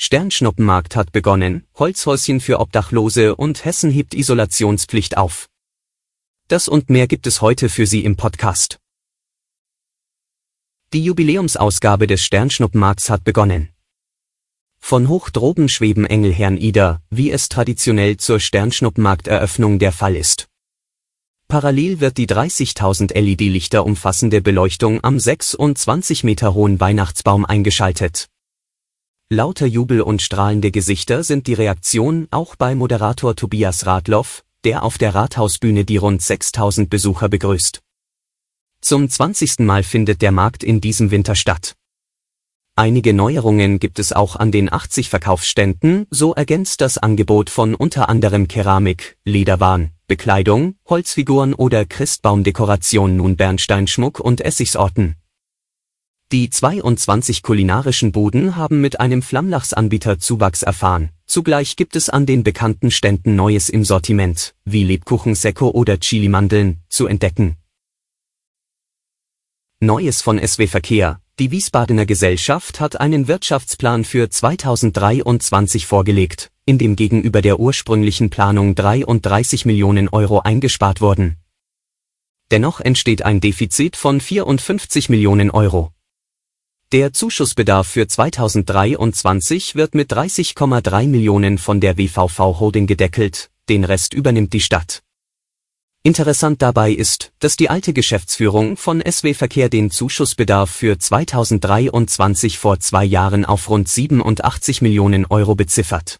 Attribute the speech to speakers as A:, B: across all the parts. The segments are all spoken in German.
A: Sternschnuppenmarkt hat begonnen, Holzhäuschen für Obdachlose und Hessen hebt Isolationspflicht auf. Das und mehr gibt es heute für Sie im Podcast. Die Jubiläumsausgabe des Sternschnuppenmarkts hat begonnen. Von hoch droben schweben Engelherrn Ida, wie es traditionell zur Sternschnuppenmarkteröffnung der Fall ist. Parallel wird die 30.000 LED-Lichter umfassende Beleuchtung am 26 Meter hohen Weihnachtsbaum eingeschaltet. Lauter Jubel und strahlende Gesichter sind die Reaktion auch bei Moderator Tobias Radloff, der auf der Rathausbühne die rund 6000 Besucher begrüßt. Zum 20. Mal findet der Markt in diesem Winter statt. Einige Neuerungen gibt es auch an den 80 Verkaufsständen, so ergänzt das Angebot von unter anderem Keramik, Lederwaren, Bekleidung, Holzfiguren oder Christbaumdekoration nun Bernsteinschmuck und Essigsorten. Die 22 kulinarischen Buden haben mit einem Flammlachsanbieter Zuwachs erfahren. Zugleich gibt es an den bekannten Ständen Neues im Sortiment, wie Lebkuchen Sekko oder Chili-Mandeln, zu entdecken. Neues von SW Verkehr. Die Wiesbadener Gesellschaft hat einen Wirtschaftsplan für 2023 vorgelegt, in dem gegenüber der ursprünglichen Planung 33 Millionen Euro eingespart wurden. Dennoch entsteht ein Defizit von 54 Millionen Euro. Der Zuschussbedarf für 2023 wird mit 30,3 Millionen von der WVV Holding gedeckelt, den Rest übernimmt die Stadt. Interessant dabei ist, dass die alte Geschäftsführung von SW Verkehr den Zuschussbedarf für 2023 vor zwei Jahren auf rund 87 Millionen Euro beziffert.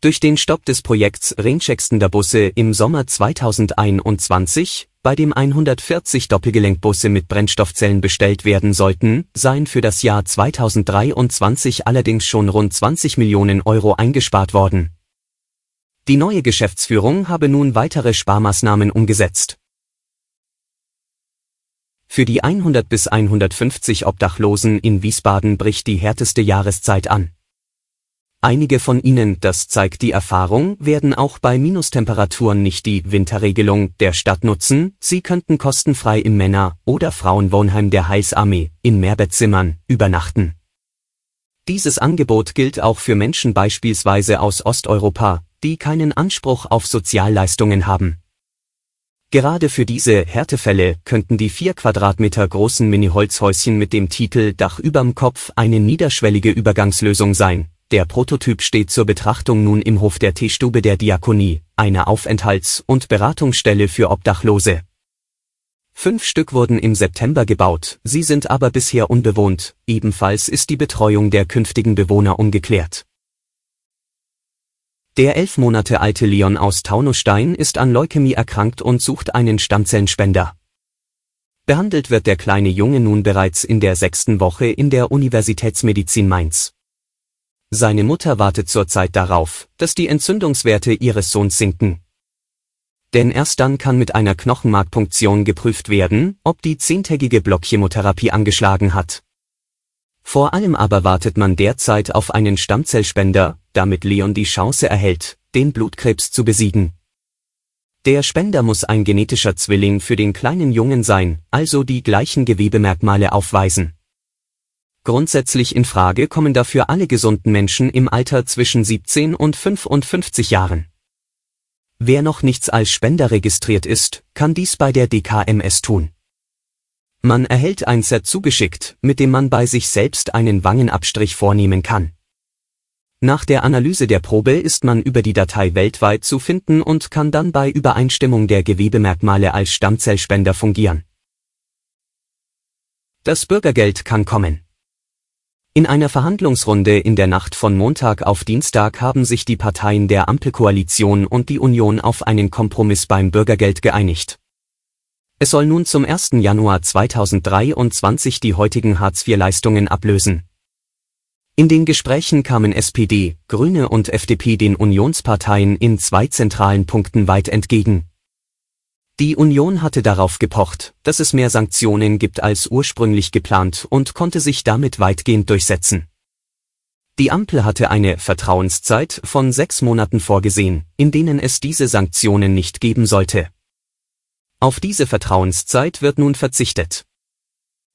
A: Durch den Stopp des Projekts Ringcheckstender Busse im Sommer 2021 bei dem 140 Doppelgelenkbusse mit Brennstoffzellen bestellt werden sollten, seien für das Jahr 2023 allerdings schon rund 20 Millionen Euro eingespart worden. Die neue Geschäftsführung habe nun weitere Sparmaßnahmen umgesetzt. Für die 100 bis 150 Obdachlosen in Wiesbaden bricht die härteste Jahreszeit an. Einige von ihnen, das zeigt die Erfahrung, werden auch bei Minustemperaturen nicht die Winterregelung der Stadt nutzen, sie könnten kostenfrei im Männer- oder Frauenwohnheim der Heilsarmee, in Mehrbettzimmern, übernachten. Dieses Angebot gilt auch für Menschen beispielsweise aus Osteuropa, die keinen Anspruch auf Sozialleistungen haben. Gerade für diese Härtefälle könnten die vier Quadratmeter großen Mini-Holzhäuschen mit dem Titel Dach überm Kopf eine niederschwellige Übergangslösung sein, der Prototyp steht zur Betrachtung nun im Hof der Teestube der Diakonie, einer Aufenthalts- und Beratungsstelle für Obdachlose. Fünf Stück wurden im September gebaut, sie sind aber bisher unbewohnt, ebenfalls ist die Betreuung der künftigen Bewohner ungeklärt. Der elf Monate alte Leon aus Taunusstein ist an Leukämie erkrankt und sucht einen Stammzellenspender. Behandelt wird der kleine Junge nun bereits in der sechsten Woche in der Universitätsmedizin Mainz. Seine Mutter wartet zurzeit darauf, dass die Entzündungswerte ihres Sohns sinken. Denn erst dann kann mit einer Knochenmarkpunktion geprüft werden, ob die zehntägige Blockchemotherapie angeschlagen hat. Vor allem aber wartet man derzeit auf einen Stammzellspender, damit Leon die Chance erhält, den Blutkrebs zu besiegen. Der Spender muss ein genetischer Zwilling für den kleinen Jungen sein, also die gleichen Gewebemerkmale aufweisen. Grundsätzlich in Frage kommen dafür alle gesunden Menschen im Alter zwischen 17 und 55 Jahren. Wer noch nichts als Spender registriert ist, kann dies bei der DKMS tun. Man erhält ein Set zugeschickt, mit dem man bei sich selbst einen Wangenabstrich vornehmen kann. Nach der Analyse der Probe ist man über die Datei weltweit zu finden und kann dann bei Übereinstimmung der Gewebemerkmale als Stammzellspender fungieren. Das Bürgergeld kann kommen. In einer Verhandlungsrunde in der Nacht von Montag auf Dienstag haben sich die Parteien der Ampelkoalition und die Union auf einen Kompromiss beim Bürgergeld geeinigt. Es soll nun zum 1. Januar 2023 die heutigen Hartz-IV-Leistungen ablösen. In den Gesprächen kamen SPD, Grüne und FDP den Unionsparteien in zwei zentralen Punkten weit entgegen. Die Union hatte darauf gepocht, dass es mehr Sanktionen gibt als ursprünglich geplant und konnte sich damit weitgehend durchsetzen. Die Ampel hatte eine Vertrauenszeit von sechs Monaten vorgesehen, in denen es diese Sanktionen nicht geben sollte. Auf diese Vertrauenszeit wird nun verzichtet.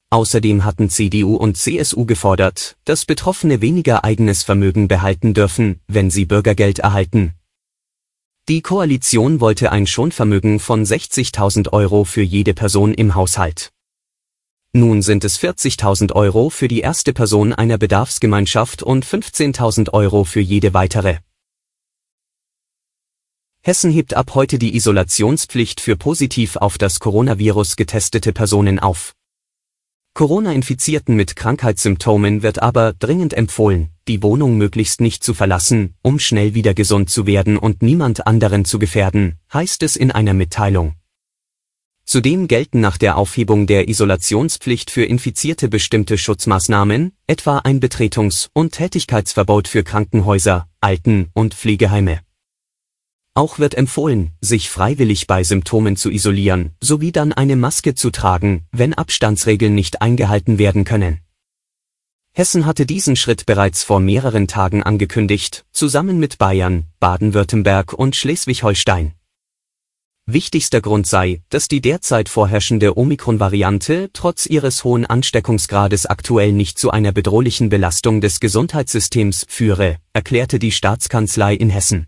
A: Außerdem hatten CDU und CSU gefordert, dass Betroffene weniger eigenes Vermögen behalten dürfen, wenn sie Bürgergeld erhalten. Die Koalition wollte ein Schonvermögen von 60.000 Euro für jede Person im Haushalt. Nun sind es 40.000 Euro für die erste Person einer Bedarfsgemeinschaft und 15.000 Euro für jede weitere. Hessen hebt ab heute die Isolationspflicht für positiv auf das Coronavirus getestete Personen auf. Corona-Infizierten mit Krankheitssymptomen wird aber dringend empfohlen, die Wohnung möglichst nicht zu verlassen, um schnell wieder gesund zu werden und niemand anderen zu gefährden, heißt es in einer Mitteilung. Zudem gelten nach der Aufhebung der Isolationspflicht für Infizierte bestimmte Schutzmaßnahmen, etwa ein Betretungs- und Tätigkeitsverbot für Krankenhäuser, Alten- und Pflegeheime. Auch wird empfohlen, sich freiwillig bei Symptomen zu isolieren, sowie dann eine Maske zu tragen, wenn Abstandsregeln nicht eingehalten werden können. Hessen hatte diesen Schritt bereits vor mehreren Tagen angekündigt, zusammen mit Bayern, Baden-Württemberg und Schleswig-Holstein. Wichtigster Grund sei, dass die derzeit vorherrschende Omikron-Variante trotz ihres hohen Ansteckungsgrades aktuell nicht zu einer bedrohlichen Belastung des Gesundheitssystems führe, erklärte die Staatskanzlei in Hessen.